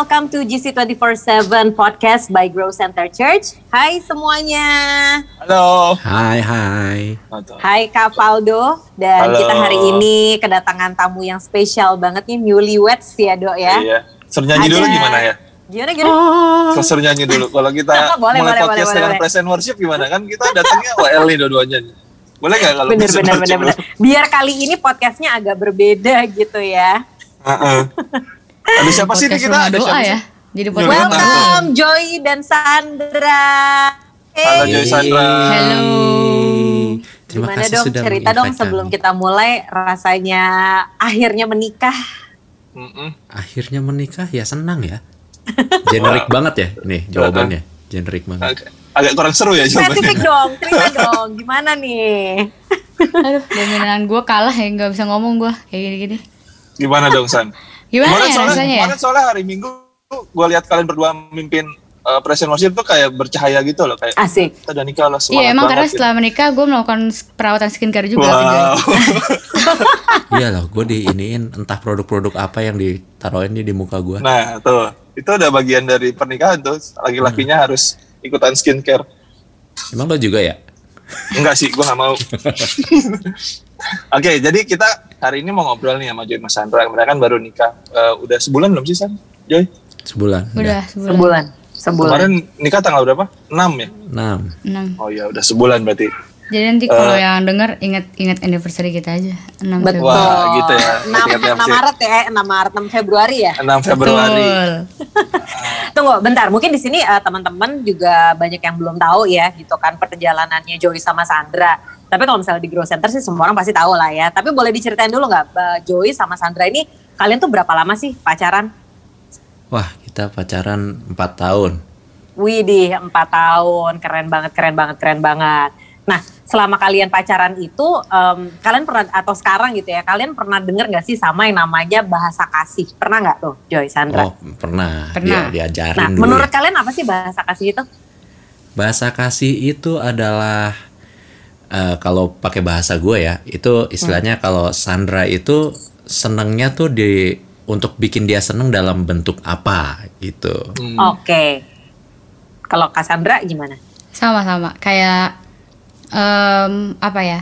welcome to GC247 podcast by Grow Center Church. Hai semuanya. Halo. Hai, hai. Hai Kak Faldo dan Halo. kita hari ini kedatangan tamu yang spesial banget nih newlyweds ya dok ya. Iya. Suruh nyanyi Ada- dulu gimana ya? Gimana gimana? Suruh suruh nyanyi dulu. Kalau kita Boleh, mulai boleh, podcast boleh, dengan boleh. present worship gimana kan? Kita datangnya WL nih dua-duanya. Boleh nggak kalau Bener bener bener bener. Biar kali ini podcastnya agak berbeda gitu ya. Heeh. Ada siapa sih kita? Ada doa siapa ya. sih? Jadi podcast Welcome. Joy dan Sandra. Halo Hey. Joy Sandra. Hello. Terima Gimana kasih dong sudah cerita dong sebelum kami. kita mulai rasanya akhirnya menikah. Mm-mm. Akhirnya menikah ya senang ya. Generik banget ya nih jawabannya. Generik banget. Agak, agak kurang seru ya Spesifik jawabannya. dong, cerita dong. Gimana nih? Aduh, dominan gue kalah ya, nggak bisa ngomong gue kayak gini-gini. Gimana dong San? Gimana Kemarin ya soalnya, rasanya ya? kemarin soalnya hari Minggu gue lihat kalian berdua mimpin uh, present worship tuh kayak bercahaya gitu loh kayak Asik. kita udah nikah lah Iya emang karena banget setelah menikah gue melakukan perawatan skincare gitu. juga. Wow. Iya loh, gue diiniin entah produk-produk apa yang ditaruhin di, di muka gue. Nah, tuh. Itu udah bagian dari pernikahan tuh. Laki-lakinya Hmm. harus ikutan skincare. Emang lo juga ya? Enggak sih, gua nggak mau. Oke, jadi kita hari ini mau ngobrol nih sama Joy Mas Sandra. Mereka kan baru nikah. Eh, udah sebulan belum sih, San? Joy? Sebulan. Udah sebulan. Sebulan. Sebulan. Kemarin nikah tanggal berapa? 6 ya? Enam. Enam. Oh iya, udah sebulan berarti. Jadi nanti kalau yang denger ingat-ingat anniversary kita aja. 6 Betul. Februari. Wah, gitu ya. 6, Ingat-ingat 6 sih. Maret ya, eh, 6 Maret, 6 Februari ya. 6 Februari. Betul. Tunggu, bentar. Mungkin di sini eh, teman-teman juga banyak yang belum tahu ya, gitu kan perjalanannya Joy sama Sandra. Tapi kalau misalnya di Grow Center sih semua orang pasti tahu lah ya. Tapi boleh diceritain dulu nggak, eh, Joy sama Sandra ini kalian tuh berapa lama sih pacaran? Wah, kita pacaran 4 tahun. Widih, 4 tahun, keren banget, keren banget, keren banget. Nah, selama kalian pacaran itu, em, kalian pernah atau sekarang gitu ya, kalian pernah denger nggak sih sama yang namanya bahasa kasih? Pernah nggak tuh, Joy, Sandra? Oh, pernah. Pernah. Dia diajarin nah, dulu menurut ya. kalian apa sih bahasa kasih itu? Bahasa kasih itu adalah eh, kalau pakai bahasa gue ya, itu istilahnya kalau Sandra itu senengnya tuh di untuk bikin dia seneng dalam bentuk apa gitu. Hmm. Oke. Kalau Cassandra gimana? Sama-sama. Kayak em, apa ya?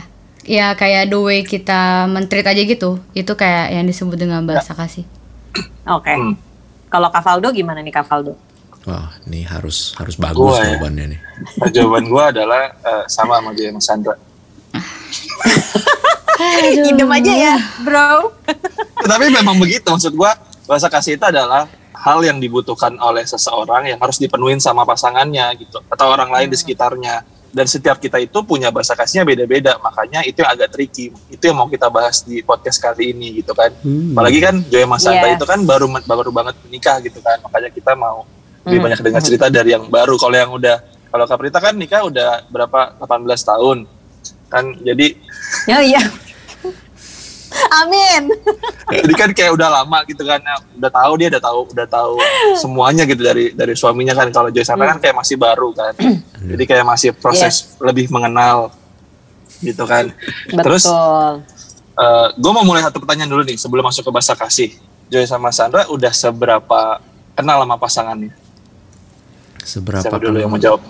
Ya kayak the way kita mentreat aja gitu. Itu kayak yang disebut dengan bahasa kasih. Oke. Hmm. Kalau Kavaldo gimana nih Kavaldo? Wah, ini harus harus bagus Gua ya. jawabannya nih. Nah, jawaban gua adalah eh, sama sama Joy Mas Sandra. Idem aja ya, bro. Tapi memang begitu maksud gua bahasa kasih itu adalah hal yang dibutuhkan oleh seseorang yang harus dipenuhin sama pasangannya gitu atau orang lain di sekitarnya dan setiap kita itu punya bahasa kasihnya beda-beda makanya itu yang agak tricky itu yang mau kita bahas di podcast kali ini gitu kan Hmm. apalagi kan Joy Mas Santa Yes. itu kan baru baru banget menikah gitu kan makanya kita mau lebih Hmm. banyak dengar cerita dari yang baru kalau yang udah kalau Kaprita kan nikah udah berapa 18 tahun kan jadi Ya iya. Amin. jadi kan kayak udah lama gitu kan udah tahu dia udah tahu udah tahu semuanya gitu dari dari suaminya kan. Kalau Joy Sandra kan kayak masih baru kan. Jadi kayak masih proses lebih mengenal gitu kan. Terus Betul. gue mau mulai satu pertanyaan dulu nih sebelum masuk ke bahasa kasih. Joy sama Sandra udah seberapa kenal sama pasangannya? Seberapa siapa dulu kenal? yang mau jawab?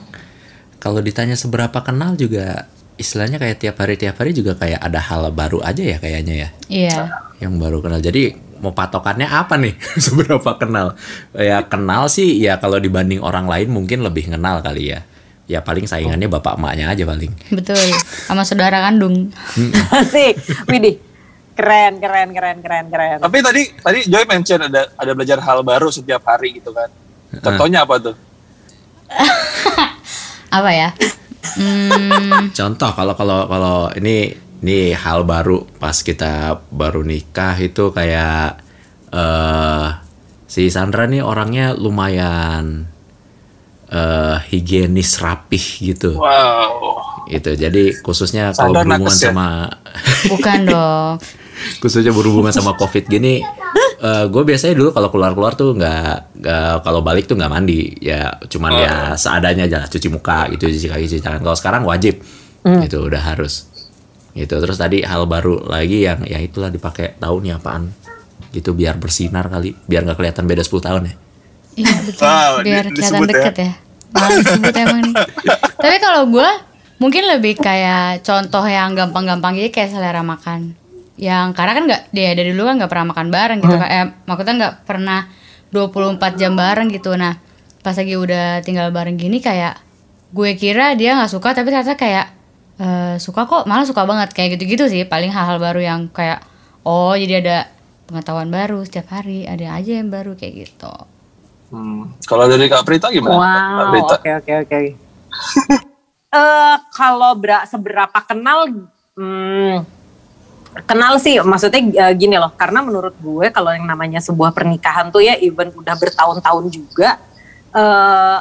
Kalau ditanya seberapa kenal juga istilahnya kayak tiap hari tiap hari juga kayak ada hal baru aja ya kayaknya ya Iya. yang baru kenal. Jadi mau patokannya apa nih seberapa kenal? Ya kenal sih ya kalau dibanding orang lain mungkin lebih kenal kali ya. Ya paling saingannya bapak emaknya aja paling. Betul. Sama saudara kandung. Asik. Widih. Keren, keren, keren, keren, keren. tapi tadi tadi Joy mention ada ada belajar hal baru setiap hari gitu kan contohnya apa tuh Apa ya? Hmm, Contoh kalau kalau kalau ini ini hal baru pas kita baru nikah itu kayak eh si Sandra nih orangnya lumayan eh higienis rapih gitu. wow Itu jadi khususnya kalau berhubungan nakes ya? sama bukan dong. khususnya berhubungan sama covid gini gue biasanya dulu kalau keluar keluar tuh nggak nggak kalau balik tuh nggak mandi ya cuman ya seadanya aja lah, cuci muka gitu cuci kaki cuci tangan kalau sekarang wajib itu udah harus gitu terus tadi hal baru lagi yang ya itulah dipakai tahu nih apaan gitu biar bersinar kali biar nggak kelihatan beda 10 tahun ya Iya betul. Wow, Biar di- kelihatan ya. deket ya. Malah disebut emang nih. Tapi kalau gue mungkin lebih kayak contoh yang gampang-gampang jadi kayak selera makan. Yang karena kan nggak dia dari dulu kan nggak pernah makan bareng gitu kan. Eh, maksudnya nggak pernah 24 jam bareng gitu. Nah pas lagi udah tinggal bareng gini kayak gue kira dia nggak suka tapi ternyata kayak eh, suka kok malah suka banget kayak gitu-gitu sih paling hal-hal baru yang kayak oh jadi ada pengetahuan baru setiap hari ada aja yang baru kayak gitu Hmm. Kalau dari Kak Prita gimana? Wow, oke oke oke. Eh kalau bera- seberapa kenal, hmm, kenal sih, maksudnya eh, gini loh, karena menurut gue kalau yang namanya sebuah pernikahan tuh ya, even udah bertahun-tahun juga, eh,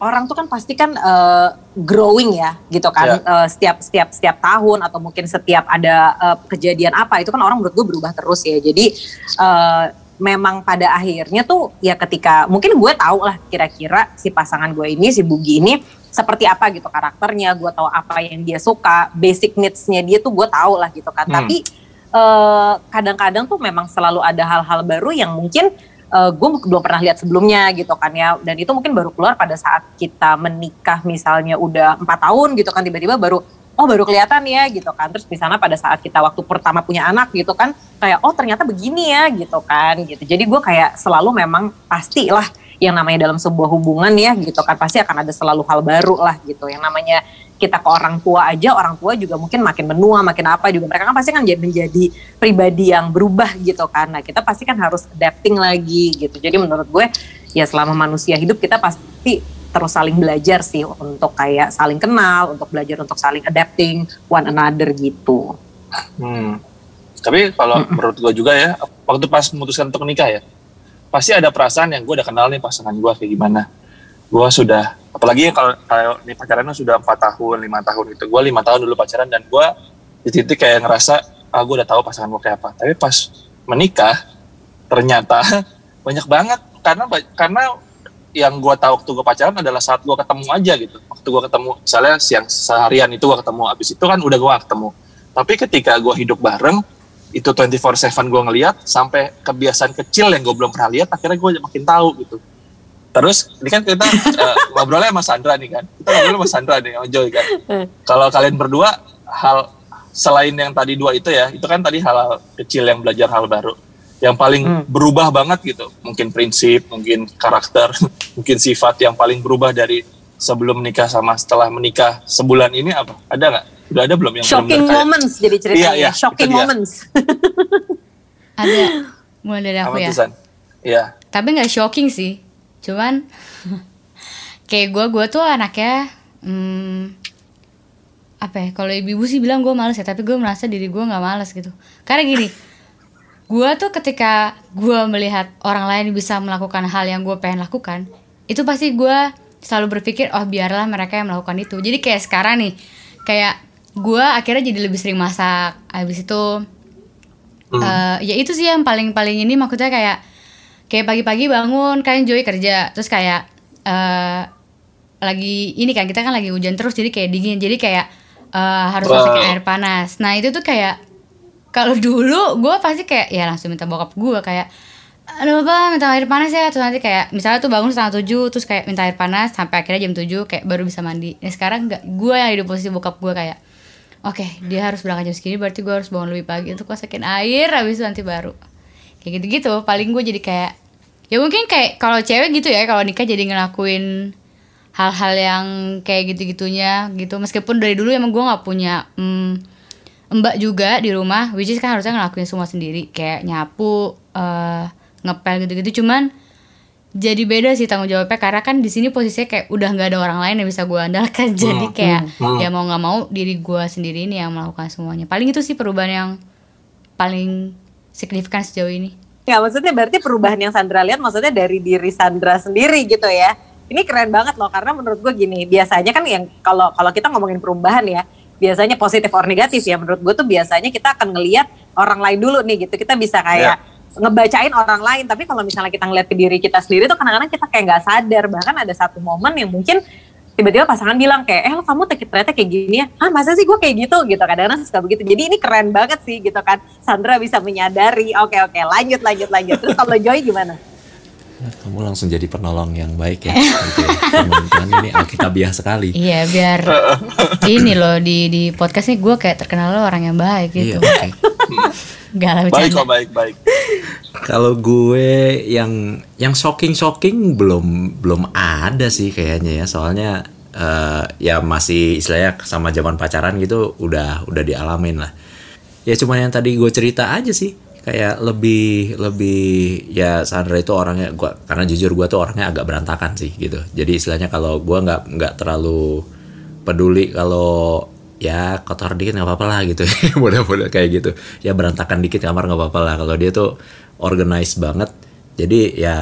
orang tuh kan pasti kan eh, growing ya, gitu kan, Eh, setiap setiap setiap tahun atau mungkin setiap ada eh, kejadian apa itu kan orang menurut gue berubah terus ya, jadi eh, memang pada akhirnya tuh ya ketika mungkin gue tahu lah kira-kira si pasangan gue ini si Bugi ini seperti apa gitu karakternya gue tahu apa yang dia suka basic needs-nya dia tuh gue tahu lah gitu kan. Hmm. tapi eh, kadang-kadang tuh memang selalu ada hal-hal baru yang mungkin eh, gue belum pernah lihat sebelumnya gitu kan ya. Dan itu mungkin baru keluar pada saat kita menikah misalnya udah empat tahun gitu kan tiba-tiba baru oh baru kelihatan ya gitu kan. Terus misalnya pada saat kita waktu pertama punya anak gitu kan kayak oh ternyata begini ya gitu kan gitu. Jadi gue kayak selalu memang pastilah yang namanya dalam sebuah hubungan ya gitu kan pasti akan ada selalu hal baru lah gitu. Yang namanya kita ke orang tua aja orang tua juga mungkin makin menua makin apa juga. Mereka kan pasti kan jadi menjadi pribadi yang berubah gitu kan. Nah kita pasti kan harus adapting lagi gitu. Jadi menurut gue ya selama manusia hidup kita pasti terus saling belajar sih untuk kayak saling kenal untuk belajar untuk saling adapting one another gitu. Hmm. Tapi kalau menurut gue juga ya, waktu pas memutuskan untuk nikah ya, pasti ada perasaan yang gue udah kenal nih pasangan gue kayak gimana. Gue sudah, apalagi kalau kalau nih pacarannya sudah empat tahun, lima tahun itu. Gue lima tahun dulu pacaran dan gue di titik kayak ngerasa, ah gue udah tahu pasangan gue kayak apa. Tapi pas menikah, ternyata banyak banget karena karena yang gue tahu waktu gue pacaran adalah saat gue ketemu aja gitu. Waktu gue ketemu, misalnya siang seharian itu gue ketemu, abis itu kan udah gue ketemu. Tapi ketika gue hidup bareng, itu 24/7 gue ngeliat sampai kebiasaan kecil yang gue belum pernah lihat akhirnya gue makin tahu gitu. Terus ini kan kita eh, ngobrolnya sama Sandra nih kan? Kita ngobrol sama Sandra nih sama Joy kan? Kalau kalian berdua hal selain yang tadi dua itu ya itu kan tadi hal, kecil yang belajar hal baru. Yang paling Hmm. berubah banget gitu. Mungkin prinsip mungkin karakter mungkin sifat yang paling berubah dari sebelum menikah sama setelah menikah sebulan ini apa? Ada nggak udah ada belum yang shocking benar-benar kayak- moments jadi ceritanya Iya, iya, shocking itu dia. moments. Ada mulai dari aku apa ya? San? Iya. tapi nggak shocking sih. Cuman kayak gue gue tuh anaknya hmm, apa ya? Kalau ibu-ibu sih bilang gue males ya tapi gue merasa diri gue nggak males gitu. Karena gini gue tuh ketika gue melihat orang lain bisa melakukan hal yang gue pengen lakukan itu pasti gue selalu berpikir oh biarlah mereka yang melakukan itu. Jadi kayak sekarang nih kayak gue akhirnya jadi lebih sering masak. Habis itu Hmm. Eh, ya itu sih yang paling paling ini maksudnya kayak kayak pagi-pagi bangun kan Joy kerja. Terus kayak eh lagi ini kan kita kan lagi hujan terus jadi kayak dingin. Jadi kayak eh, harus Wow. masukin air panas. Nah itu tuh kayak kalau dulu gue pasti kayak ya langsung minta bokap gue kayak aduh apa minta air panas ya. Terus nanti kayak misalnya tuh bangun setengah tujuh terus kayak minta air panas sampai akhirnya jam tujuh kayak baru bisa mandi. Nah sekarang nggak gue yang di posisi bokap gue kayak oke dia harus berangkat jam segini berarti gue harus bangun lebih pagi untuk masakin air habis itu nanti baru. Kayak gitu-gitu paling gue jadi kayak ya mungkin kayak kalau cewek gitu ya kalau nikah jadi ngelakuin hal-hal yang kayak gitu-gitunya gitu. Meskipun dari dulu emang gue nggak punya mm, mbak juga di rumah which is kan harusnya ngelakuin semua sendiri. Kayak nyapu eh, ngepel gitu-gitu cuman jadi beda sih tanggung jawabnya karena kan di sini posisinya kayak udah nggak ada orang lain yang bisa gue andalkan. Jadi kayak hmm. ya mau nggak mau diri gue sendiri ini yang melakukan semuanya. Paling itu sih perubahan yang paling signifikan sejauh ini. Ya maksudnya berarti perubahan yang Sandra lihat maksudnya dari diri Sandra sendiri gitu ya. Ini keren banget loh karena menurut gue gini, biasanya kan yang kalau kalau kita ngomongin perubahan ya, biasanya positif or negatif ya. Menurut gue tuh biasanya kita akan ngelihat orang lain dulu nih gitu. Kita bisa kayak ngebacain orang lain, tapi kalau misalnya kita ngeliat ke diri kita sendiri tuh kadang-kadang kita kayak nggak sadar. Bahkan ada satu momen yang mungkin tiba-tiba pasangan bilang kayak eh lo kamu te- ternyata kayak gini ya ah masa sih gue kayak gitu gitu kadang-kadang suka begitu jadi ini keren banget sih gitu kan Sandra bisa menyadari oke oke lanjut lanjut lanjut terus kalau Joy gimana Kamu langsung jadi penolong yang baik ya. gitu ya. Ini alkitabiah sekali. Iya biar ini loh di di podcast nih gue kayak terkenal lo orang yang baik Iya, gitu. Oke. Gak lah Baik kok, baik, baik. Kalau gue yang yang shocking shocking belum belum ada sih kayaknya ya. Soalnya eh, ya masih istilahnya sama zaman pacaran gitu udah udah dialamin lah. Ya cuman yang tadi gue cerita aja sih. Kayak lebih lebih ya Sandra itu orangnya gua karena jujur gue tuh orangnya agak berantakan sih gitu. Jadi istilahnya kalau gue nggak nggak terlalu peduli kalau ya kotor dikit nggak apa-apa lah gitu model-model kayak gitu ya berantakan dikit kamar nggak apa-apa lah kalau dia tuh organized banget jadi ya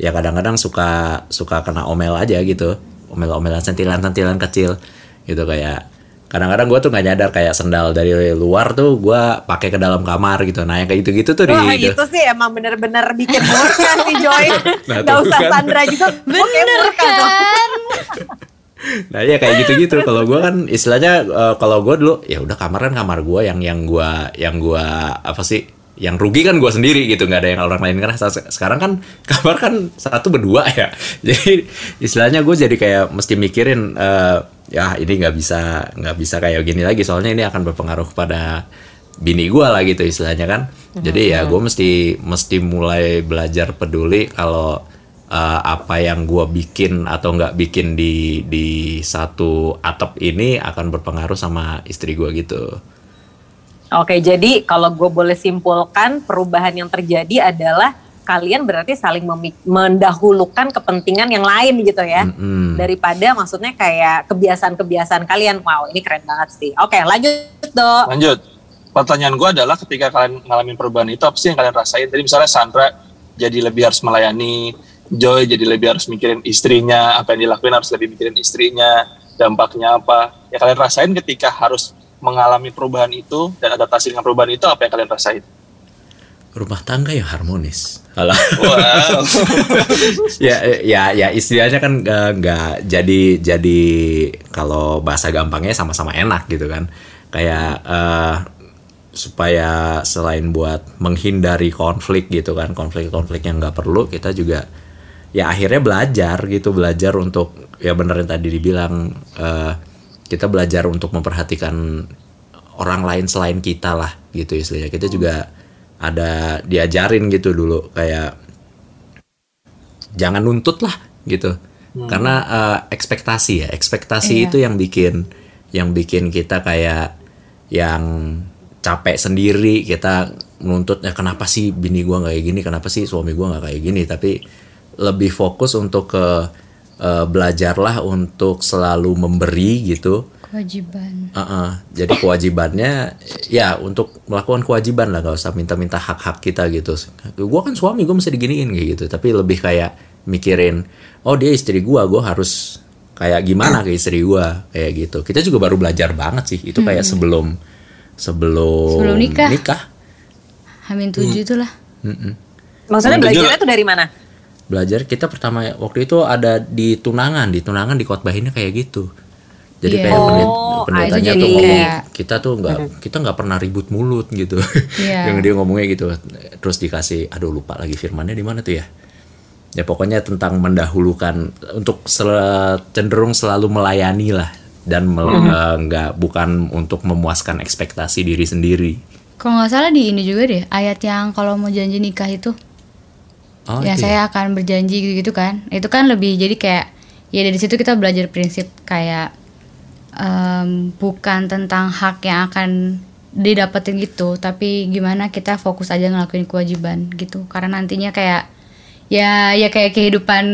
ya kadang-kadang suka suka kena omel aja gitu omel-omelan sentilan-sentilan kecil gitu kayak kadang-kadang gue tuh nggak nyadar kayak sendal dari luar tuh gue pakai ke dalam kamar gitu nah yang kayak gitu-gitu tuh Wah di itu sih emang bener-bener bikin murka sih Joy. Nah, Gak usah kan. Sandra juga. Bener kan? Nah ya kayak gitu-gitu. Kalau gue kan istilahnya eh, kalau gue dulu ya udah kamar kan kamar gue yang yang gue yang gue apa sih yang rugi kan gue sendiri gitu nggak ada yang orang lain ngerasa. Sekarang kan kamar kan satu berdua ya. Jadi istilahnya gue jadi kayak mesti mikirin eh, ya ini nggak bisa nggak bisa kayak gini lagi. Soalnya ini akan berpengaruh pada bini gue lah gitu istilahnya kan. Jadi ya gue mesti mesti mulai belajar peduli kalau eh, apa yang gue bikin atau nggak bikin di di satu atap ini akan berpengaruh sama istri gue gitu Oke, jadi kalau gue boleh simpulkan perubahan yang terjadi adalah kalian berarti saling mendahulukan kepentingan yang lain gitu ya. Mm-mm. Daripada maksudnya kayak kebiasaan-kebiasaan kalian. Wow, ini keren banget sih. Oke, lanjut dong. Lanjut. Pertanyaan gue adalah ketika kalian ngalamin perubahan itu apa sih yang kalian rasain? Tadi misalnya Sandra jadi lebih harus melayani, Joy jadi lebih harus mikirin istrinya, apa yang dilakuin harus lebih mikirin istrinya, dampaknya apa. Ya kalian rasain ketika harus mengalami perubahan itu dan adaptasi dengan perubahan itu apa yang kalian rasain? rumah tangga yang harmonis Alah. Wow. ya ya ya istilahnya kan eh, nggak jadi jadi kalau bahasa gampangnya sama-sama enak gitu kan kayak eh, supaya selain buat menghindari konflik gitu kan konflik-konflik yang nggak perlu kita juga ya akhirnya belajar gitu belajar untuk ya bener yang tadi dibilang eh, kita belajar untuk memperhatikan orang lain selain kita lah gitu istilahnya. Kita juga ada diajarin gitu dulu kayak jangan nuntut lah gitu. Karena eh, ekspektasi ya ekspektasi Iya. itu yang bikin yang bikin kita kayak yang capek sendiri. Kita menuntut ya kenapa sih bini gua nggak kayak gini? Kenapa sih suami gua nggak kayak gini? Tapi lebih fokus untuk ke eh, belajarlah untuk selalu memberi gitu Kewajiban. Heeh, jadi kewajibannya ya untuk melakukan kewajiban lah, gak usah minta-minta hak-hak kita gitu. Gua kan suami, gue mesti diginiin kayak gitu. Tapi lebih kayak mikirin, oh dia istri gua, gua harus kayak gimana ke istri gua kayak gitu. Kita juga baru belajar banget sih. Itu kayak sebelum sebelum, Sebelum nikah. nikah. Hamin tujuh itulah. Mm-mm. Maksudnya Lanjut. belajarnya tuh dari mana? Belajar kita pertama waktu itu ada di tunangan, di tunangan dikotbahinnya kayak gitu. Jadi Iya. kayak Oh, pendeta- ah, pendetanya tuh ngomong kayak- kita tuh nggak kita nggak pernah ribut mulut gitu. Iya. yang dia ngomongnya gitu. Terus dikasih aduh lupa lagi firmannya di mana tuh ya. Ya pokoknya tentang mendahulukan untuk sel- cenderung selalu melayani lah dan mel- eh, nggak bukan untuk memuaskan ekspektasi diri sendiri. Kalau nggak salah di ini juga deh ayat yang kalau mau janji nikah itu Oh, yang itu ya? saya akan berjanji gitu kan. Itu kan lebih jadi kayak ya dari situ kita belajar prinsip kayak em, bukan tentang hak yang akan didapetin gitu tapi gimana kita fokus aja ngelakuin kewajiban gitu. Karena nantinya kayak ya ya kayak kehidupan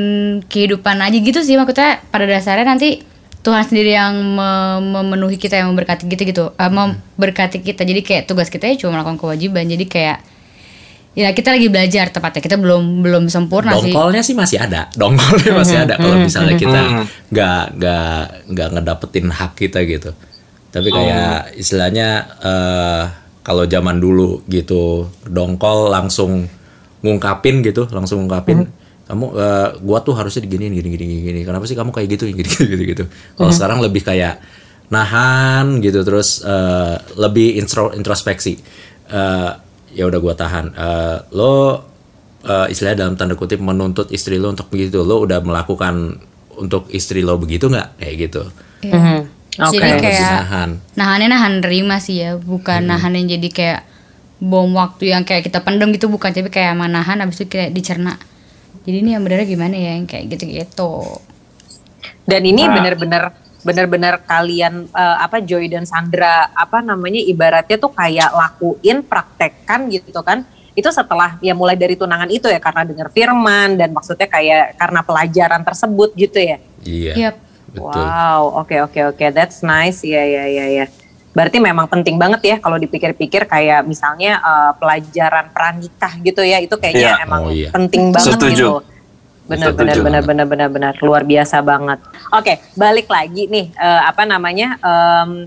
kehidupan aja gitu sih. Maksudnya pada dasarnya nanti Tuhan sendiri yang me- memenuhi kita yang memberkati kita gitu eh, memberkati kita. Jadi kayak tugas kita ya cuma melakukan kewajiban. Jadi kayak ya kita lagi belajar tepatnya. Kita belum belum sempurna sih. Dongkolnya sih masih ada. Dongkolnya masih ada kalau misalnya kita nggak nggak nggak ngedapetin hak kita gitu. Tapi kayak istilahnya eh kalau zaman dulu gitu dongkol langsung ngungkapin gitu langsung ngungkapin kamu eh, gua tuh harusnya diginiin gini gini gini kenapa sih kamu kayak gitu gini gitu gitu? Kalau sekarang lebih kayak nahan gitu terus eh, lebih intro, introspeksi. Eh, ya udah gua tahan Eh, lo eh, istilahnya dalam tanda kutip menuntut istri lo untuk begitu lo udah melakukan untuk istri lo begitu nggak kayak gitu Iya. Mhm. Oke. Jadi kayak nahan nahannya nahan nerima sih ya, bukan nahan yang jadi kayak bom waktu yang kayak kita pendem gitu bukan, tapi kayak emang nahan habis itu kayak dicerna. Jadi ini yang benernya gimana ya yang kayak gitu-gitu. Dan ini Nah. bener-bener bener-bener kalian eh, apa Joy dan Sandra apa namanya ibaratnya tuh kayak lakuin praktekkan gitu kan itu setelah ya mulai dari tunangan itu ya karena dengar firman dan maksudnya kayak karena pelajaran tersebut gitu ya iya Yap. betul wow oke oke oke that's nice ya ya ya ya berarti memang penting banget ya kalau dipikir-pikir kayak misalnya eh, pelajaran pranikah gitu ya itu kayaknya Iya. emang Oh, iya. penting banget Setuju. gitu benar benar benar benar benar benar. Luar biasa banget. Oke balik lagi nih eh, apa namanya em,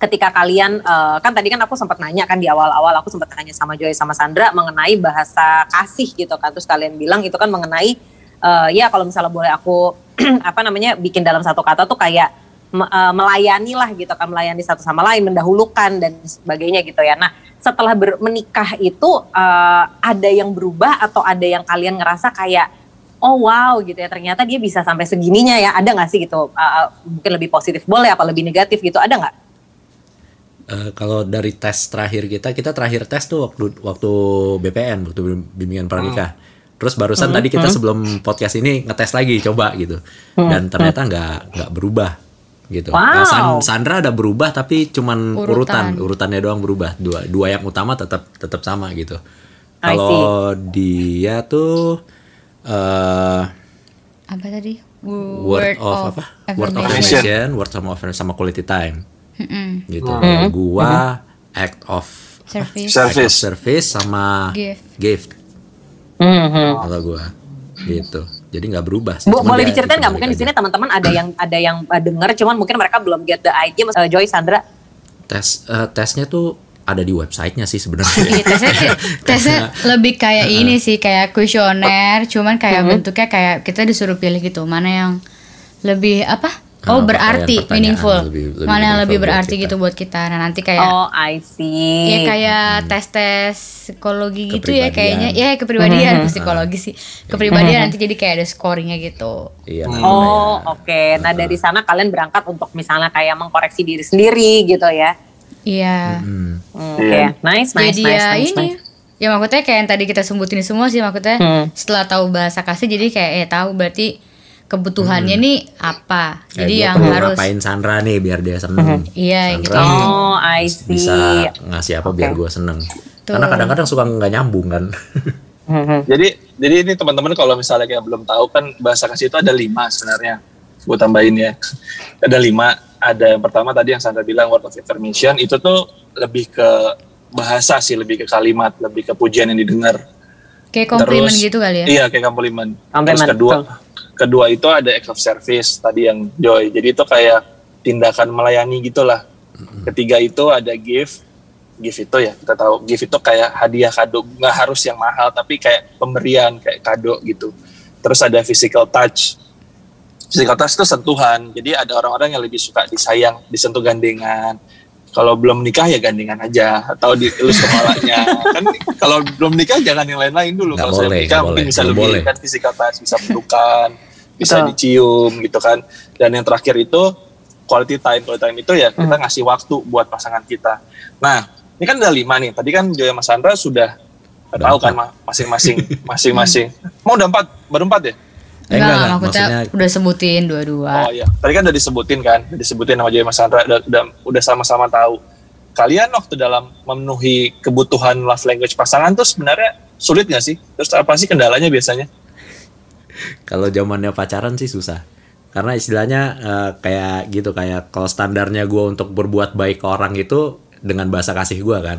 ketika kalian eh, kan tadi kan aku sempat nanya kan di awal-awal aku sempat nanya sama Joy sama Sandra mengenai bahasa kasih gitu kan. Terus kalian bilang itu kan mengenai eh, ya kalau misalnya boleh aku apa namanya bikin dalam satu kata tuh kayak me- eh, melayani lah gitu kan melayani satu sama lain mendahulukan dan sebagainya gitu ya. Nah setelah menikah itu eh, ada yang berubah atau ada yang kalian ngerasa kayak oh wow gitu ya ternyata dia bisa sampai segininya ya ada nggak sih gitu Eh, eh, mungkin lebih positif boleh apa lebih negatif gitu ada nggak Eh, kalau dari tes terakhir kita, kita terakhir tes tuh waktu waktu BPN, waktu bimbingan pranikah. Terus barusan tadi kita sebelum podcast ini ngetes lagi coba gitu, dan ternyata nggak nggak berubah gitu. Wow. Nah, San- Sandra ada berubah tapi cuman Urutan. urutan, urutannya doang berubah. Dua dua yang utama tetap tetap sama gitu. Kalau dia tuh eh Apa tadi? W- word, of, apa? Word of affirmation. word sama affirmation sama quality time Mm-mm. gitu. Kalau gua act of Service. act of Service. service sama Gift. gift Mhm. kalau gua gitu. Jadi nggak berubah. sih. Bu, Cuman boleh dia diceritain nggak dibalik mungkin di sini teman-teman ada yang ada yang uh, dengar cuman mungkin mereka belum get the idea Mas uh, Joy Sandra tes eh, tesnya tuh ada di websitenya sih sebenarnya. Iya, tesnya, tesnya lebih kayak ini sih kayak kuesioner, cuman kayak bentuknya kayak kita disuruh pilih gitu mana yang lebih apa? Ah, Oh berarti meaningful, lebih- lebih mana yang lebih buat berarti gitu buat kita. Nah nanti kayak oh I see. Ya kayak tes tes psikologi gitu ya kayaknya, ya kepribadian psikologi sih, kepribadian nanti jadi kayak ada scoringnya gitu. Iya. nanti oh oke. Nah dari sana kalian berangkat untuk misalnya kayak mengkoreksi diri sendiri gitu ya Iya. Hmm. Hmm, oke Iya. nice nice jadi nice, ya nice, ini nice. ya maksudnya kayak yang tadi kita sebutin semua sih maksudnya Hmm. setelah tahu bahasa kasih jadi kayak eh tahu berarti kebutuhannya nih apa Kayak jadi yang perlu harus ngapain Sandra nih biar dia seneng. iya gitu oh I see bisa ngasih apa biar Oke. gue seneng. Tuh. Karena kadang-kadang suka nggak nyambung kan. Mhm. Jadi jadi ini teman-teman kalau misalnya kayak belum tahu kan bahasa kasih itu ada lima sebenarnya. Gue tambahin ya. Ada lima. Ada yang pertama tadi yang Sandra bilang word of affirmation itu tuh lebih ke bahasa sih, lebih ke kalimat, lebih ke pujian yang didengar. kayak komplimen Terus- gitu kali ya Iya kayak komplimen. Komplimen, Terus kedua kedua itu ada act of service tadi yang Joy. Jadi itu kayak tindakan melayani gitulah. Ketiga itu ada gift. Gift itu ya kita tahu gift itu kayak hadiah kado nggak harus yang mahal tapi kayak pemberian kayak kado gitu. Terus ada physical touch. Touch itu sentuhan. Jadi ada orang-orang yang lebih suka disayang, disentuh gandengan. Kalau belum nikah ya gandengan aja atau dielus kepalanya. kan kalau belum nikah jangan yang lain-lain dulu. Kalau saya boleh, nikah mungkin boleh, bisa lebih boleh. kan touch, bisa pelukan, bisa Betul. dicium gitu kan. Dan yang terakhir itu quality time. Quality time itu ya kita Hmm. ngasih waktu buat pasangan kita. Nah, ini kan ada lima nih. Tadi kan Joya Mas Sandra sudah Udah tahu empat. kan ma- masing-masing, masing-masing. Mau udah empat, baru empat ya? Eh, enggak, enggak, enggak, maksudnya, Maksudnya- udah sebutin dua-dua Oh iya, tadi kan udah disebutin kan, udah disebutin sama Joy Mas Sandra, udah, udah, udah sama-sama tahu. Kalian waktu dalam memenuhi kebutuhan love language pasangan tuh sebenarnya sulit nggak sih? Terus apa sih kendalanya biasanya? Kalau zamannya pacaran sih susah. Karena istilahnya eh, kayak gitu kayak kalau standarnya gue untuk berbuat baik ke orang itu dengan bahasa kasih gue kan.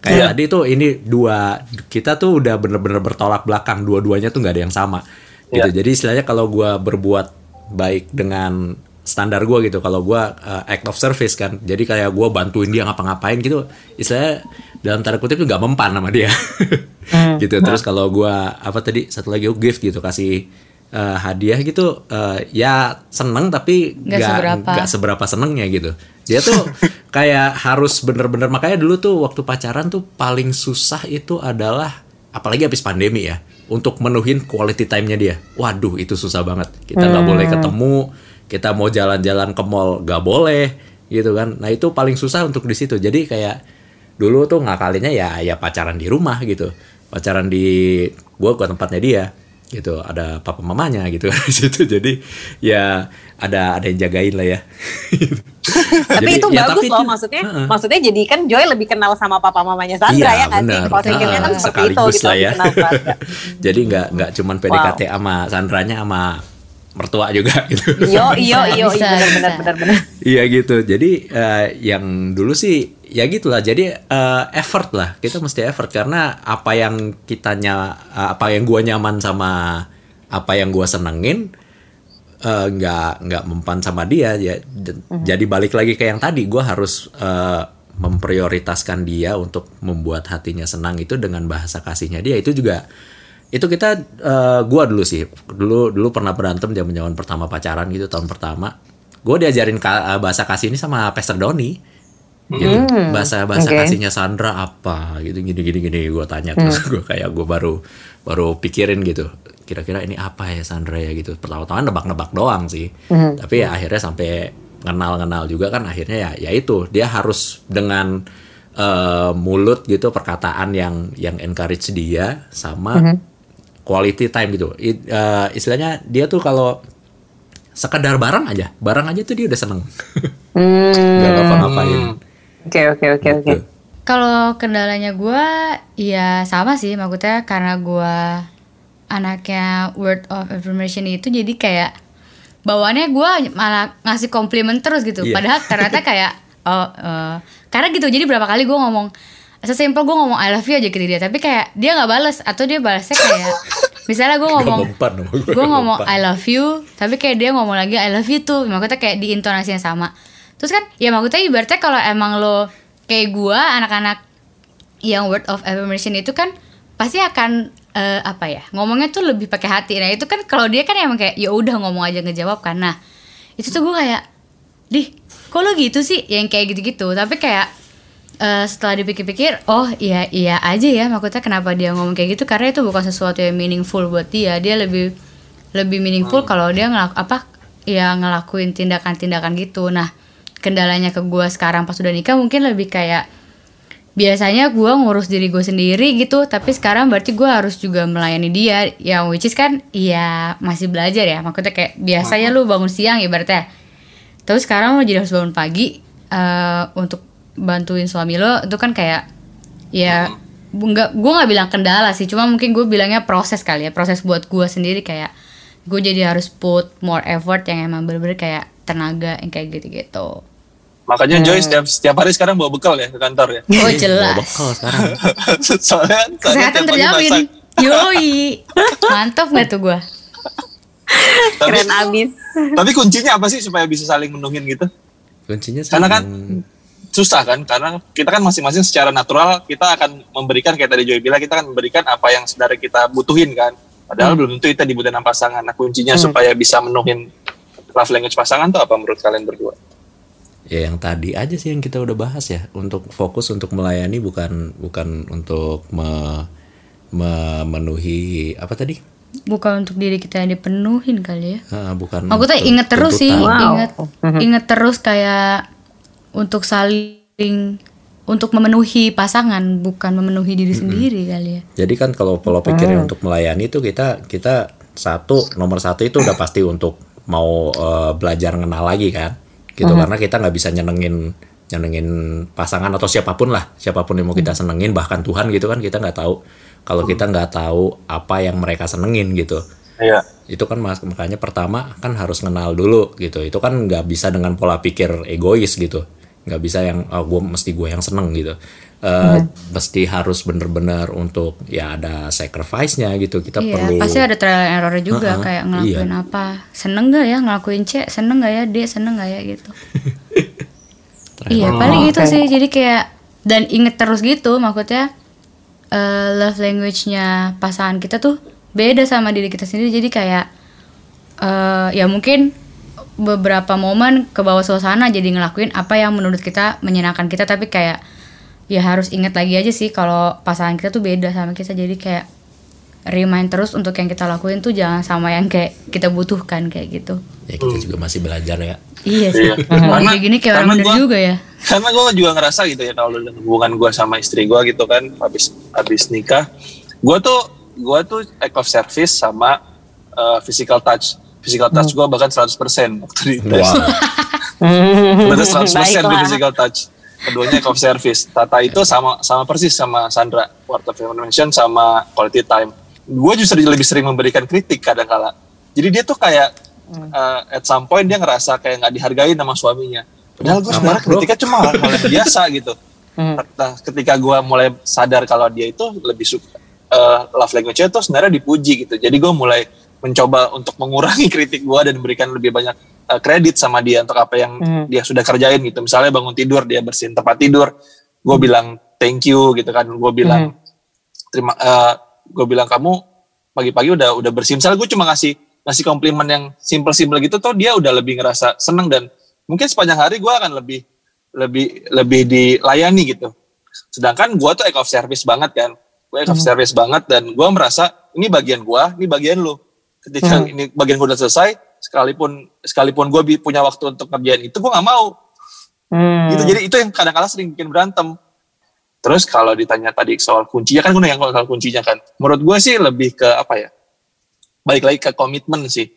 Kayak Iya. tadi tuh ini dua kita tuh udah bener-bener bertolak belakang dua-duanya tuh nggak ada yang sama. Gitu. Iya. Jadi istilahnya kalau gue berbuat baik dengan standar gue gitu kalau gue uh, act of service kan jadi kayak gue bantuin dia ngapa-ngapain gitu istilahnya dalam tanda kutip tuh gak mempan sama dia gitu terus kalau gue apa tadi satu lagi oh, gift gitu kasih uh, hadiah gitu uh, ya seneng tapi Nggak nggak seberapa. seberapa senengnya gitu dia tuh kayak harus bener-bener makanya dulu tuh waktu pacaran tuh paling susah itu adalah apalagi habis pandemi ya untuk menuhin quality time-nya dia. Waduh, itu susah banget. Kita nggak boleh ketemu, kita mau jalan-jalan ke mall nggak boleh gitu kan. Nah, itu paling susah untuk di situ. Jadi kayak dulu tuh ngakalinnya ya ya pacaran di rumah gitu. Pacaran di gua ke tempatnya dia gitu ada papa mamanya gitu di situ jadi ya ada ada yang jagain lah ya Tapi Jadi, itu ya, bagus tapi loh itu- maksudnya. Heeh. Maksudnya jadi kan Joy lebih kenal sama papa mamanya Sandra Iya, ya nggak sih? benar. Kalau saya kan seperti itu gitu lah ya. jadi nggak nggak cuman PDKT sama Sandranya sama mertua juga gitu Iyo iyo iyo Bisa, benar benar benar. Iya gitu. Jadi eh, yang dulu sih ya gitulah. Jadi eh, effort lah. Kita mesti effort karena apa yang kitanya eh, apa yang gua nyaman sama apa yang gua senengin eh, nggak nggak mempan sama dia ya. D- Jadi balik lagi ke yang tadi. Gua harus eh, memprioritaskan dia untuk membuat hatinya senang itu dengan bahasa kasihnya dia itu juga itu kita eh, gua dulu sih dulu dulu pernah berantem zaman zaman pertama pacaran gitu tahun pertama gue diajarin ka- bahasa kasih ini sama Pastor Doni gitu. Bahasa bahasa oke. kasihnya Sandra apa gitu gini gini gini gue tanya terus gue kayak gue baru baru pikirin gitu. Kira-kira ini apa ya Sandra ya gitu. Pertama-tama nebak-nebak doang sih. Tapi ya akhirnya sampai kenal-kenal juga kan akhirnya ya ya itu. Dia harus dengan eh, mulut gitu perkataan yang yang encourage dia sama quality time gitu. I- eh, istilahnya dia tuh kalau sekedar barang aja barang aja tuh dia udah seneng. Hmm. nggak ngapa-ngapain Oke oke oke oke. Gitu. Kalau kendalanya gue, ya sama sih maksudnya karena gue anaknya word of affirmation itu jadi kayak bawaannya gue malah ngasih komplimen terus gitu. Iya. Padahal ternyata kayak oh eh, karena gitu jadi berapa kali gue ngomong sesimpel gue ngomong I love you aja ke dia tapi kayak dia nggak balas atau dia balasnya kayak misalnya gue ngomong gue, ngomong. I love you tapi kayak dia ngomong lagi I love you tuh maksudnya kayak di intonasi yang sama terus kan ya maksudnya ibaratnya kalau emang lo kayak gue anak-anak yang word of affirmation itu kan pasti akan eh, apa ya ngomongnya tuh lebih pakai hati. Nah itu kan kalau dia kan emang kayak ya udah ngomong aja ngejawab kan. Nah itu tuh gue kayak dih kok lo gitu sih? Yang kayak gitu-gitu. Tapi kayak eh, setelah dipikir-pikir oh iya iya aja ya maksudnya kenapa dia ngomong kayak gitu? Karena itu bukan sesuatu yang meaningful buat dia. Dia lebih lebih meaningful kalau dia ngelak apa ya ngelakuin tindakan-tindakan gitu. Nah kendalanya ke gue sekarang pas udah nikah mungkin lebih kayak biasanya gue ngurus diri gue sendiri gitu tapi sekarang berarti gue harus juga melayani dia yang which is kan ya masih belajar ya maksudnya kayak biasanya lu bangun siang ibaratnya. Terus sekarang lo jadi harus bangun pagi eh, untuk bantuin suami lo itu kan kayak ya nggak gue nggak bilang kendala sih cuma mungkin gue bilangnya proses kali ya proses buat gue sendiri kayak gue jadi harus put more effort yang emang bener-bener kayak tenaga yang kayak gitu-gitu. Makanya Joy setiap setiap hari sekarang bawa bekal ya ke kantor ya. oh Bawa jelas. bekal sekarang. Soalnya soalnya kesehatan terjamin. masak. yoi. Mantap nggak tuh gue Tapi, Keren abis. tapi kuncinya apa sih supaya bisa saling menuhin gitu? kuncinya sih Karena kan susah kan karena kita kan masing-masing secara natural kita akan memberikan kayak tadi Joy bilang kita akan memberikan apa yang sebenarnya kita butuhin kan. Padahal belum tentu itu dibutuhin sama pasangan. Nah kuncinya supaya bisa menuhin love language pasangan tuh apa menurut kalian berdua? Ya yang tadi aja sih yang kita udah bahas ya. Untuk fokus untuk melayani bukan bukan untuk me- memenuhi apa tadi? Bukan untuk diri kita yang dipenuhin kali ya. Ah, bukan Maksudnya untuk inget terus sih. Wow. inget inget terus kayak untuk saling untuk memenuhi pasangan bukan memenuhi diri sendiri kali ya. Jadi kan kalau pola pikirnya untuk melayani itu kita kita satu nomor satu itu udah pasti untuk mau eh, belajar kenal lagi kan, gitu. Karena kita nggak bisa nyenengin nyenengin pasangan atau siapa pun lah siapa pun yang mau kita senengin bahkan Tuhan gitu kan kita nggak tahu. Kalau kita nggak tahu apa yang mereka senengin gitu. Iya. Itu kan makanya pertama kan harus kenal dulu gitu. Itu kan nggak bisa dengan pola pikir egois gitu. Nggak bisa yang oh, gue mesti gue yang seneng gitu Eh, mesti harus bener-bener untuk ya ada sacrifice-nya gitu kita Iya, perlu pasti ada trial and error juga Uh-uh, kayak ngelakuin apa. Seneng gak ya ngelakuin C, seneng gak ya dia, seneng gak ya gitu. iya, paling itu sih. Jadi kayak dan inget terus gitu maksudnya eh, love language-nya pasangan kita tuh beda sama diri kita sendiri. Jadi kayak eh ya mungkin beberapa momen ke bawah suasana jadi ngelakuin apa yang menurut kita menyenangkan kita tapi kayak ya harus ingat lagi aja sih kalau pasangan kita tuh beda sama kita. Jadi kayak remind terus untuk yang kita lakuin tuh jangan sama yang kayak kita butuhkan kayak gitu. Ya kita juga masih belajar ya. iya sih. Iya. Karena- kayak gini kayak orang bener gua- juga ya. karena gue juga ngerasa gitu ya kalau hubungan gue sama istri gue gitu kan habis habis nikah gue tuh gue tuh act of service sama uh, physical touch. Physical touch gue bahkan 100% waktu di tes Wow. Berarti 100% di physical touch keduanya of service. Tata itu sama sama persis sama Sandra word of affirmation sama quality time. Gue justru lebih sering memberikan kritik kadang-kala. Jadi dia tuh kayak uh, at some point dia ngerasa kayak nggak dihargai sama suaminya. Padahal gue sebenarnya kritiknya cuma hal yang biasa gitu. Hmm. nah ketika gue mulai sadar kalau dia itu lebih suka uh, love language-nya itu sebenarnya dipuji gitu. Jadi gue mulai mencoba untuk mengurangi kritik gue dan memberikan lebih banyak uh, kredit sama dia untuk apa yang Hmm. dia sudah kerjain gitu. Misalnya bangun tidur dia bersihin tempat tidur. Gue bilang thank you gitu kan. Gue bilang terima gue bilang kamu pagi-pagi udah udah bersih misalnya gue cuma ngasih ngasih komplimen yang simple-simple gitu tuh dia udah lebih ngerasa seneng dan mungkin sepanjang hari gue akan lebih lebih lebih dilayani gitu. Sedangkan gue tuh act of service banget kan. Gue act of service banget dan gue merasa ini bagian gue ini bagian lu ketika Hmm. ini bagian gue udah selesai sekalipun sekalipun gue punya waktu untuk ngerjain itu gue nggak mau. Hmm. gitu. Jadi itu yang kadang-kadang sering bikin berantem. Terus kalau ditanya tadi soal kuncinya kan gue nanya soal kuncinya kan. Menurut gue sih lebih ke apa ya? Balik lagi ke komitmen sih.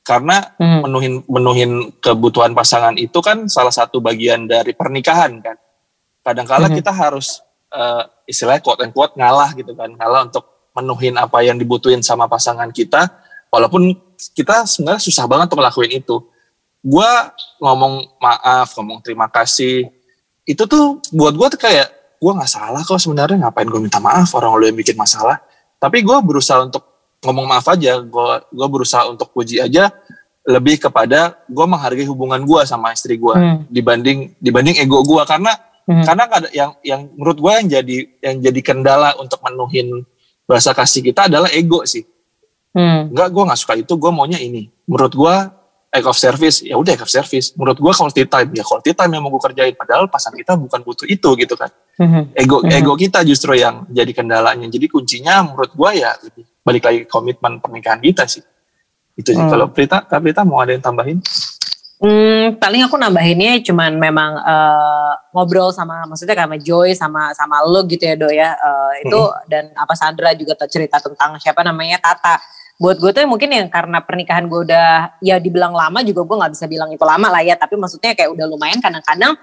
Karena Hmm. menuhin menuhin kebutuhan pasangan itu kan salah satu bagian dari pernikahan kan. Kadang-kala Mhm. kita harus eh, istilahnya quote and quote ngalah gitu kan. Ngalah untuk menuhin apa yang dibutuhin sama pasangan kita walaupun kita sebenarnya susah banget untuk ngelakuin itu gue ngomong maaf ngomong terima kasih itu tuh buat gue tuh kayak gue nggak salah kok sebenarnya ngapain gue minta maaf orang lu yang bikin masalah tapi gue berusaha untuk ngomong maaf aja gue gue berusaha untuk puji aja lebih kepada gue menghargai hubungan gue sama istri gue Hmm. dibanding dibanding ego gue karena Hmm. karena yang yang menurut gue yang jadi yang jadi kendala untuk menuhin bahasa kasih kita adalah ego sih Hmm. enggak gue nggak suka itu gue maunya ini menurut gue act of service ya udah act of service menurut gue quality time ya quality time yang mau gue kerjain padahal pasangan kita bukan butuh itu gitu kan Hmm. ego Mhm. ego kita justru yang jadi kendalanya jadi kuncinya menurut gue ya lebih balik lagi komitmen pernikahan kita sih itu sih Hmm. kalau Prita Kak Prita mau ada yang tambahin Hmm, paling aku nambahinnya cuman memang eh, ngobrol sama maksudnya sama Joy sama sama lo gitu ya Do ya Eh, itu dan apa Sandra juga tuh cerita tentang siapa namanya Tata. Buat gue tuh mungkin yang karena pernikahan gue udah ya dibilang lama juga gue nggak bisa bilang itu lama lah ya. Tapi maksudnya kayak udah lumayan kadang-kadang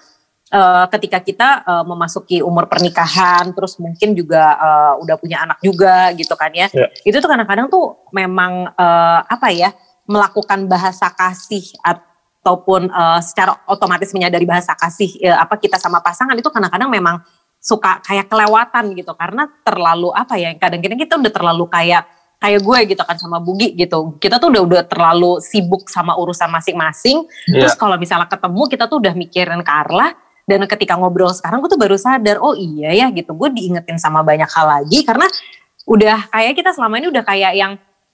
eh, ketika kita eh, memasuki umur pernikahan terus mungkin juga eh, udah punya anak juga gitu kan ya. Ya. itu tuh kadang-kadang tuh memang eh, apa ya melakukan bahasa kasih ataupun eh, secara otomatis menyadari bahasa kasih eh, apa kita sama pasangan itu kadang-kadang memang suka kayak kelewatan gitu. Karena terlalu apa ya kadang-kadang kita udah terlalu kayak kayak gue gitu kan sama Bugi gitu. Kita tuh udah udah terlalu sibuk sama urusan masing-masing. Iya. terus kalau misalnya ketemu kita tuh udah mikirin Carla dan ketika ngobrol sekarang gue tuh baru sadar oh iya ya gitu. Gue diingetin sama banyak hal lagi karena udah kayak kita selama ini udah kayak yang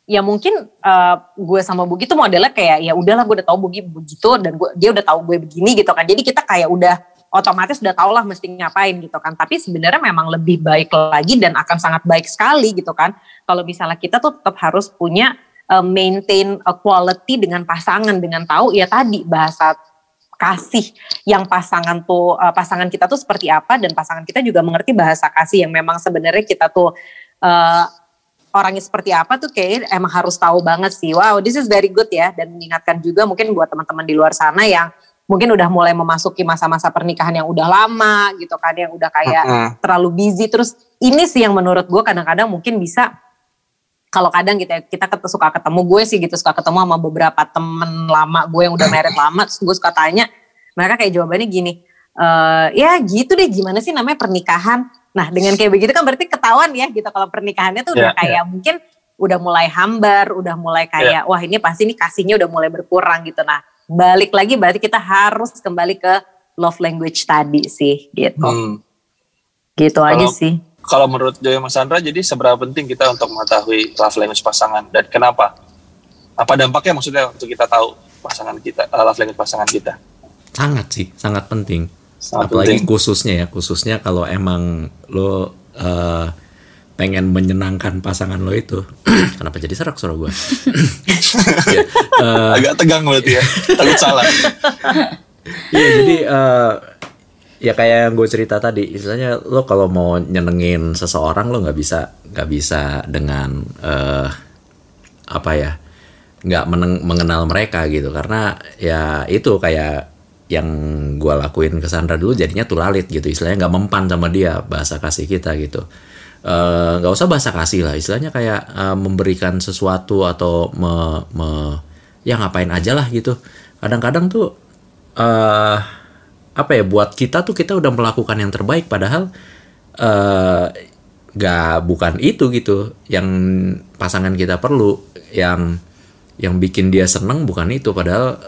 ya mungkin eh, gue sama Bugi tuh modelnya kayak ya udahlah gue udah tahu Bugi begitu dan gue dia udah tahu gue begini gitu kan. Jadi kita kayak udah otomatis udah tau lah mesti ngapain gitu kan. Tapi sebenarnya memang lebih baik lagi dan akan sangat baik sekali gitu kan. Kalau misalnya kita tuh tetap harus punya eh, maintain a quality dengan pasangan dengan tahu ya tadi bahasa kasih yang pasangan tuh eh, pasangan kita tuh seperti apa dan pasangan kita juga mengerti bahasa kasih yang memang sebenarnya kita tuh eh, orangnya seperti apa tuh kayak emang harus tahu banget sih. Wow, this is very good ya. Dan mengingatkan juga mungkin buat teman-teman di luar sana yang mungkin udah mulai memasuki masa-masa pernikahan yang udah lama gitu kan yang udah kayak Mm-mm. terlalu busy. Terus ini sih yang menurut gue kadang-kadang mungkin bisa kalau kadang kita kita ket- suka ketemu gue sih gitu suka ketemu sama beberapa temen lama gue yang udah married lama terus gue suka tanya mereka kayak jawabannya gini eh ya gitu deh gimana sih namanya pernikahan? Nah dengan kayak begitu kan berarti ketahuan ya gitu kalau pernikahannya tuh udah Ya, kayak mungkin udah mulai hambar udah mulai kayak wah ini pasti ini kasihnya udah mulai berkurang gitu. Nah balik lagi berarti kita harus kembali ke love language tadi sih gitu Hmm. gitu aja Kalau- sih Kalau menurut Joy Mas Sandra, jadi seberapa penting kita untuk mengetahui love language pasangan dan kenapa? Apa dampaknya maksudnya untuk kita tahu pasangan kita, uh, love language pasangan kita? Sangat sih, sangat penting. Sangat apalagi penting. khususnya ya khususnya kalau emang lo eh, pengen menyenangkan pasangan lo itu. Kenapa jadi serak suara gue Ya, eh, Agak tegang berarti ya. Takut salah. Iya jadi eh, ya kayak yang gue cerita tadi, istilahnya lo kalau mau nyenengin seseorang lo nggak bisa nggak bisa dengan eh, apa ya nggak mengenal mereka gitu. Karena ya itu kayak yang gue lakuin ke Sandra dulu jadinya tulalit gitu. Istilahnya nggak mempan sama dia bahasa kasih kita gitu Eh, nggak usah bahasa kasih lah. Istilahnya kayak eh, memberikan sesuatu atau me, me- ya ngapain aja lah gitu. Kadang-kadang tuh eh apa ya buat kita tuh kita udah melakukan yang terbaik padahal nggak bukan itu gitu. Yang pasangan kita perlu yang yang bikin dia seneng bukan itu. Padahal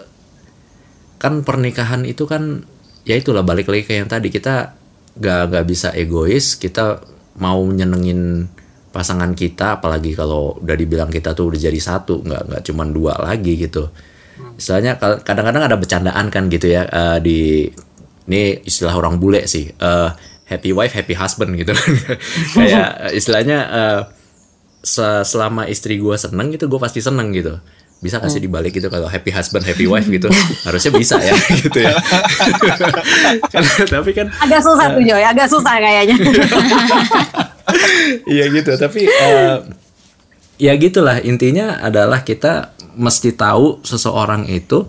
kan pernikahan itu kan ya itulah balik lagi ke yang tadi. Kita nggak nggak bisa egois. Kita mau nyenengin pasangan kita apalagi kalau udah dibilang kita tuh udah jadi satu nggak nggak cuman dua lagi gitu. Istilahnya kadang-kadang ada bercandaan kan gitu ya eh, di ini istilah orang bule sih eh, happy wife happy husband gitu. Kayak istilahnya se- selama istri gue seneng gitu gue pasti seneng gitu bisa kasih dibalik gitu kalau happy husband happy wife gitu? Harusnya bisa ya gitu ya. Kan- tapi kan Agak susah tuh Joy, agak susah kayaknya. Iya gitu, tapi eh, ya gitulah. Intinya adalah kita mesti tahu seseorang itu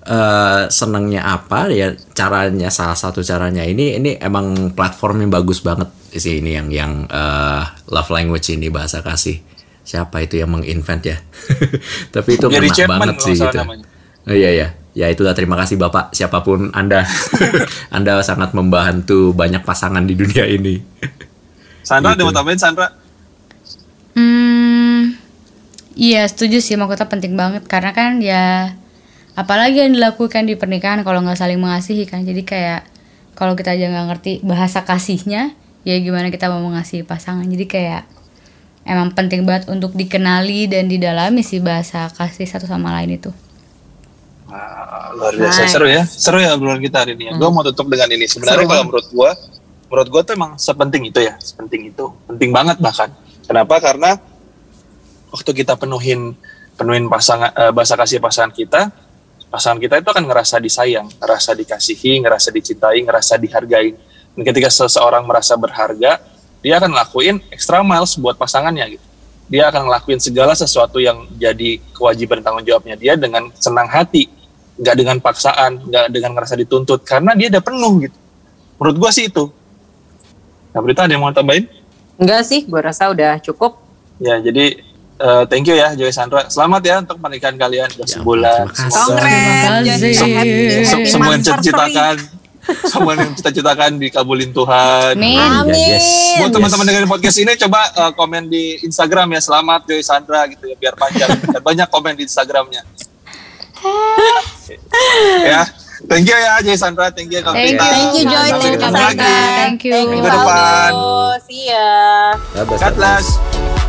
eh senangnya apa ya caranya salah satu caranya ini ini emang platform yang bagus banget sih ini yang yang eh, love language ini bahasa kasih siapa itu yang menginvent ya? Tapi itu Chapman banget sih gitu namanya. oh, iya ya ya itulah. Terima kasih bapak. Siapa pun anda. Anda sangat membantu banyak pasangan di dunia ini. Sandra ada Gitu. mau tambahin Sandra? Hmm, iya setuju sih. Mahkota penting banget. Karena kan ya apalagi yang dilakukan di pernikahan kalau nggak saling mengasihi kan. Jadi kayak kalau kita aja nggak ngerti bahasa kasihnya ya gimana kita mau mengasihi pasangan. Jadi kayak emang penting banget untuk dikenali dan didalami sih bahasa kasih satu sama lain itu. Wah, luar biasa. Nice. seru ya. Seru ya obrolan kita hari ini. Ya. gue mau tutup dengan ini. Sebenarnya Seru kalau menurut gue menurut gue tuh emang sepenting itu ya. Sepenting itu. Penting banget bahkan. Kenapa? Karena waktu kita penuhin penuhin pasangan eh, bahasa kasih pasangan kita pasangan kita itu akan ngerasa disayang ngerasa dikasihi ngerasa dicintai ngerasa dihargai. Dan ketika seseorang merasa berharga dia akan lakuin extra miles buat pasangannya gitu. Dia akan ngelakuin segala sesuatu yang jadi kewajiban tanggung jawabnya dia dengan senang hati nggak dengan paksaan nggak dengan ngerasa dituntut karena dia udah penuh gitu. Menurut gua sih itu. Nah berita ada yang mau tambahin? Enggak sih, gue rasa udah cukup. ya jadi eh, thank you ya Joy Sandra. Selamat ya untuk pernikahan kalian. Udah Ya, sebulan. terima kasih. Semoga se- semua yang cita-citakan semua yang cita-citakan dikabulin Tuhan Amin. Amin. Ya, yes. Buat Yes. teman-teman dengan podcast ini coba uh, komen di Instagram ya selamat Joy Sandra gitu ya biar panjang biar banyak komen di Instagramnya. ya, thank you ya Joy Sandra, thank you Kak Thank you. Thank you Joy, Sampai thank you ketemu Sandra. lagi. Thank you. Thank you Minggu depan. See ya. God bless.